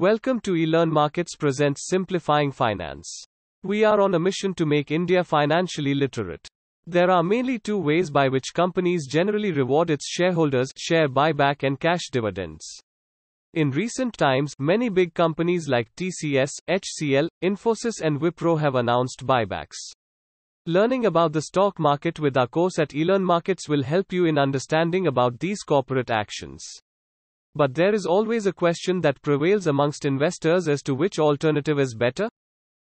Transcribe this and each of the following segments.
Welcome to eLearn Markets presents Simplifying Finance. We are on a mission to make India financially literate. There are mainly two ways by which companies generally reward its shareholders share buyback and cash dividends. In recent times, many big companies like TCS, HCL, Infosys, and Wipro have announced buybacks. Learning about the stock market with our course at eLearn Markets will help you in understanding about these corporate actions. But there is always a question that prevails amongst investors as to which alternative is better.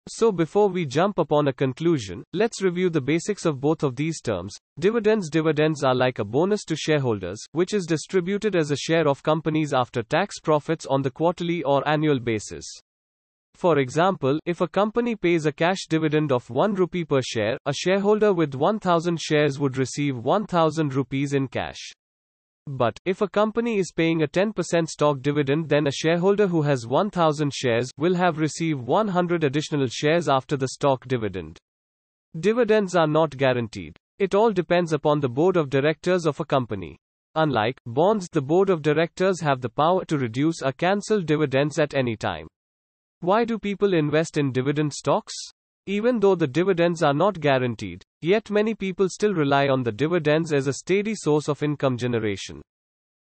So before we jump upon a conclusion, let's review the basics of both of these terms. Dividends Dividends are like a bonus to shareholders, which is distributed as a share of companies after tax profits on the quarterly or annual basis. For example, if a company pays a cash dividend of 1 rupee per share, a shareholder with 1000 shares would receive 1000 rupees in cash. But, if a company is paying a 10% stock dividend, then a shareholder who has 1000 shares will have received 100 additional shares after the stock dividend. Dividends are not guaranteed. It all depends upon the board of directors of a company. Unlike bonds, the board of directors have the power to reduce or cancel dividends at any time. Why do people invest in dividend stocks? Even though the dividends are not guaranteed, yet many people still rely on the dividends as a steady source of income generation.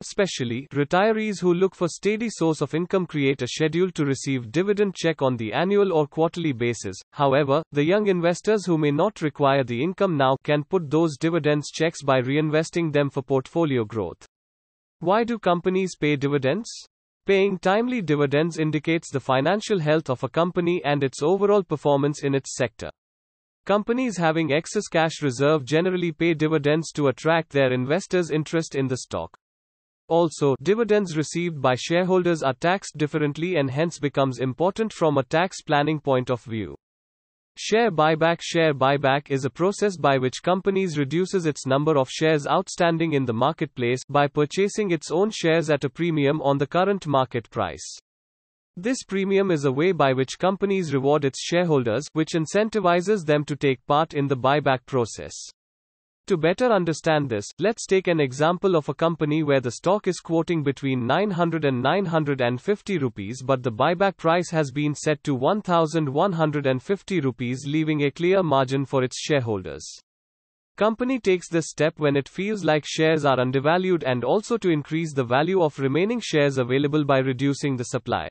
Especially, retirees who look for steady source of income create a schedule to receive dividend check on the annual or quarterly basis. However, the young investors who may not require the income now can put those dividends checks by reinvesting them for portfolio growth. Why do companies pay dividends? Paying timely dividends indicates the financial health of a company and its overall performance in its sector. Companies having excess cash reserve generally pay dividends to attract their investors' interest in the stock. Also, dividends received by shareholders are taxed differently and hence becomes important from a tax planning point of view. Share buyback Share buyback is a process by which companies reduces its number of shares outstanding in the marketplace by purchasing its own shares at a premium on the current market price. This premium is a way by which companies reward its shareholders, which incentivizes them to take part in the buyback process. To better understand this, let's take an example of a company where the stock is quoting between 900 and 950 rupees but the buyback price has been set to 1150 rupees leaving a clear margin for its shareholders. Company takes this step when it feels like shares are undervalued and also to increase the value of remaining shares available by reducing the supply.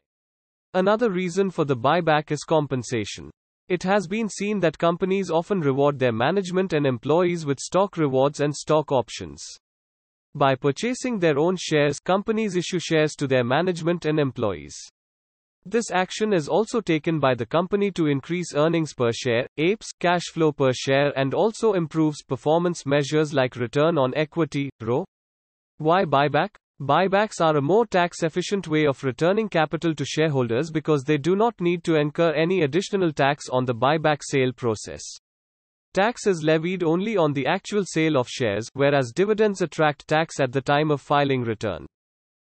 Another reason for the buyback is compensation. It has been seen that companies often reward their management and employees with stock rewards and stock options. By purchasing their own shares, companies issue shares to their management and employees. This action is also taken by the company to increase earnings per share, EPS, cash flow per share, and also improves performance measures like return on equity, ROE. Why buyback? Buybacks are a more tax efficient way of returning capital to shareholders because they do not need to incur any additional tax on the buyback sale process. Tax is levied only on the actual sale of shares, whereas dividends attract tax at the time of filing return.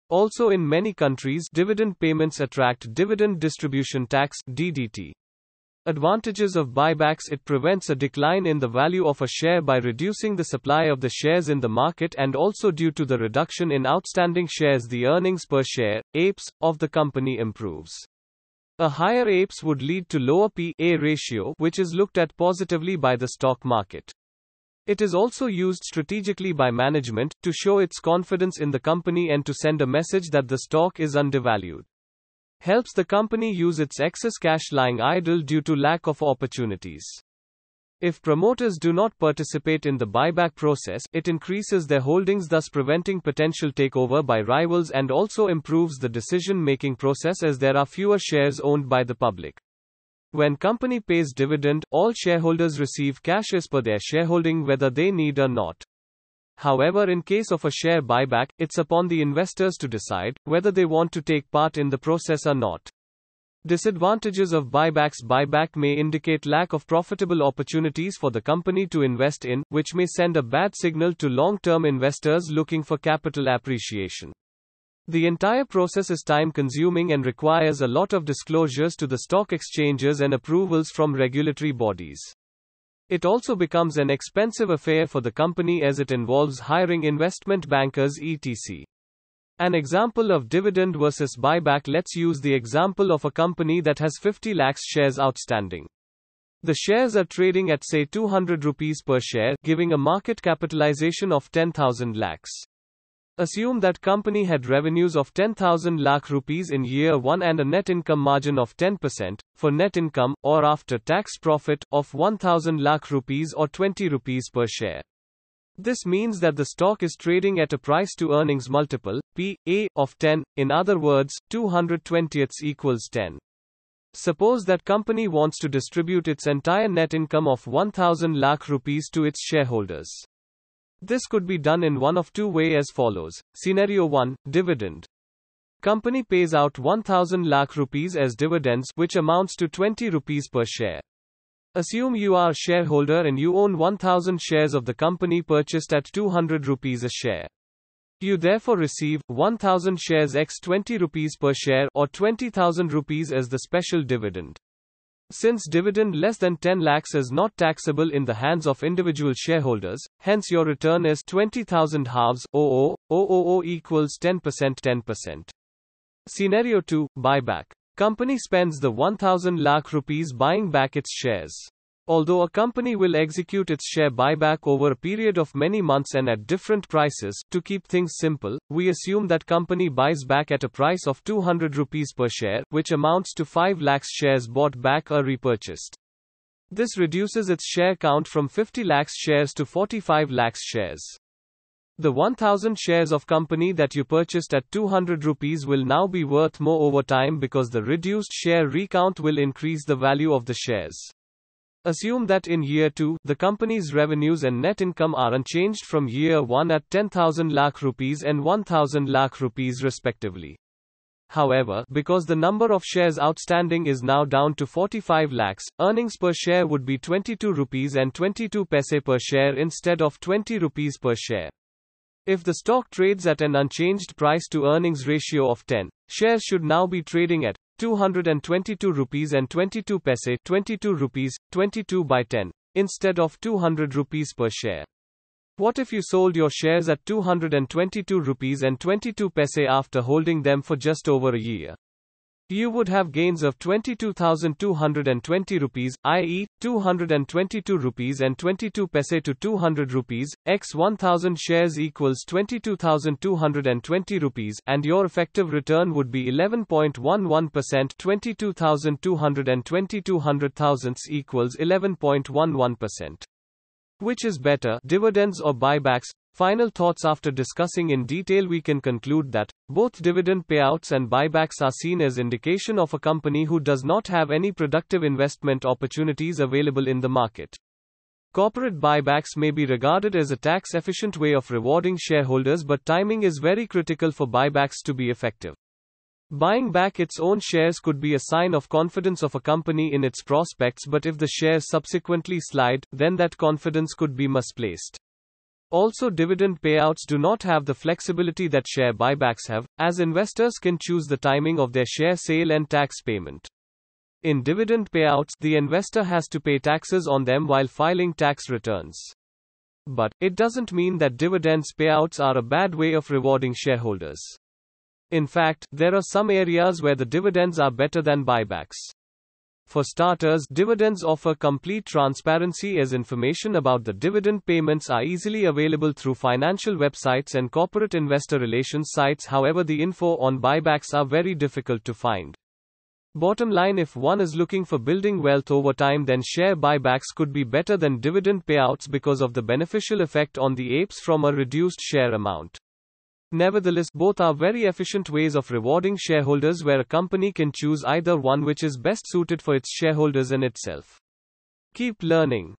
Also, in many countries, dividend payments attract dividend distribution tax (DDT). Advantages of buybacks It prevents a decline in the value of a share by reducing the supply of the shares in the market and also due to the reduction in outstanding shares the earnings per share, EPS, of the company improves. A higher EPS would lead to lower P/E ratio which is looked at positively by the stock market. It is also used strategically by management to show its confidence in the company and to send a message that the stock is undervalued helps the company use its excess cash lying idle due to lack of opportunities. If promoters do not participate in the buyback process, it increases their holdings, thus preventing potential takeover by rivals and also improves the decision making process as there are fewer shares owned by the public. When company pays dividend, all shareholders receive cash as per their shareholding whether they need or not. However, in case of a share buyback, it's upon the investors to decide whether they want to take part in the process or not. Disadvantages of buybacks Buyback may indicate lack of profitable opportunities for the company to invest in, which may send a bad signal to long term investors looking for capital appreciation. The entire process is time consuming and requires a lot of disclosures to the stock exchanges and approvals from regulatory bodies. It also becomes an expensive affair for the company as it involves hiring investment bankers etc. An example of dividend versus buyback let's use the example of a company that has 50 lakhs shares outstanding. The shares are trading at say 200 rupees per share, giving a market capitalization of 10,000 lakhs. Assume that company had revenues of 10,000 lakh rupees in year 1 and a net income margin of 10% for net income or after tax profit of 1000 lakh rupees or 20 rupees per share. This means that the stock is trading at a price to earnings multiple P/E of 10 in other words 220 equals 10. Suppose that company wants to distribute its entire net income of 1000 lakh rupees to its shareholders. This could be done in one of two ways as follows. Scenario 1, dividend. Company pays out 1000 lakh rupees as dividends which amounts to 20 rupees per share. Assume you are a shareholder and you own 1000 shares of the company purchased at 200 rupees a share. You therefore receive 1000 shares x 20 rupees per share or 20000 rupees as the special dividend. Since dividend less than 10 lakhs is not taxable in the hands of individual shareholders, hence your return is 20,000 halves, OO, OOO equals 10% 10%. Scenario 2, buyback. Company spends the 1000 lakh rupees buying back its shares. Although a company will execute its share buyback over a period of many months and at different prices, to keep things simple, we assume that company buys back at a price of 200 rupees per share, which amounts to 5 lakhs shares bought back or repurchased. This reduces its share count from 50 lakhs shares to 45 lakhs shares. The 1000 shares of company that you purchased at 200 rupees will now be worth more over time because the reduced share recount will increase the value of the shares. Assume that in year 2, the company's revenues and net income are unchanged from year 1 at 10,000 lakh rupees and 1,000 lakh rupees respectively. However, because the number of shares outstanding is now down to 45 lakhs, earnings per share would be 22 rupees and 22 paise per share instead of 20 rupees per share. If the stock trades at an unchanged price to earnings ratio of 10, shares should now be trading at 222 rupees and 22 paise 22 rupees 22 by 10 instead of 200 rupees per share. What if you sold your shares at 222 rupees and 22 paise after holding them for just over a year you would have gains of 22,220 rupees, i.e., 222 rupees and 22 paise to 200 rupees, x 1000 shares equals 22,220 rupees, and your effective return would be 11.11%. 22,220 200 thousandths equals 11.11%. Which is better, dividends or buybacks? Final thoughts After discussing in detail, we can conclude that both dividend payouts and buybacks are seen as indication of a company who does not have any productive investment opportunities available in the market. Corporate buybacks may be regarded as a tax efficient way of rewarding shareholders, but timing is very critical for buybacks to be effective. Buying back its own shares could be a sign of confidence of a company in its prospects, but if the shares subsequently slide, then that confidence could be misplaced. Also, dividend payouts do not have the flexibility that share buybacks have, as investors can choose the timing of their share sale and tax payment. In dividend payouts, the investor has to pay taxes on them while filing tax returns. But, it doesn't mean that dividends payouts are a bad way of rewarding shareholders. In fact, there are some areas where the dividends are better than buybacks. For starters, dividends offer complete transparency as information about the dividend payments are easily available through financial websites and corporate investor relations sites. However, the info on buybacks are very difficult to find. Bottom line if one is looking for building wealth over time, then share buybacks could be better than dividend payouts because of the beneficial effect on the EPS from a reduced share amount. Nevertheless, both are very efficient ways of rewarding shareholders where a company can choose either one which is best suited for its shareholders and itself. Keep learning.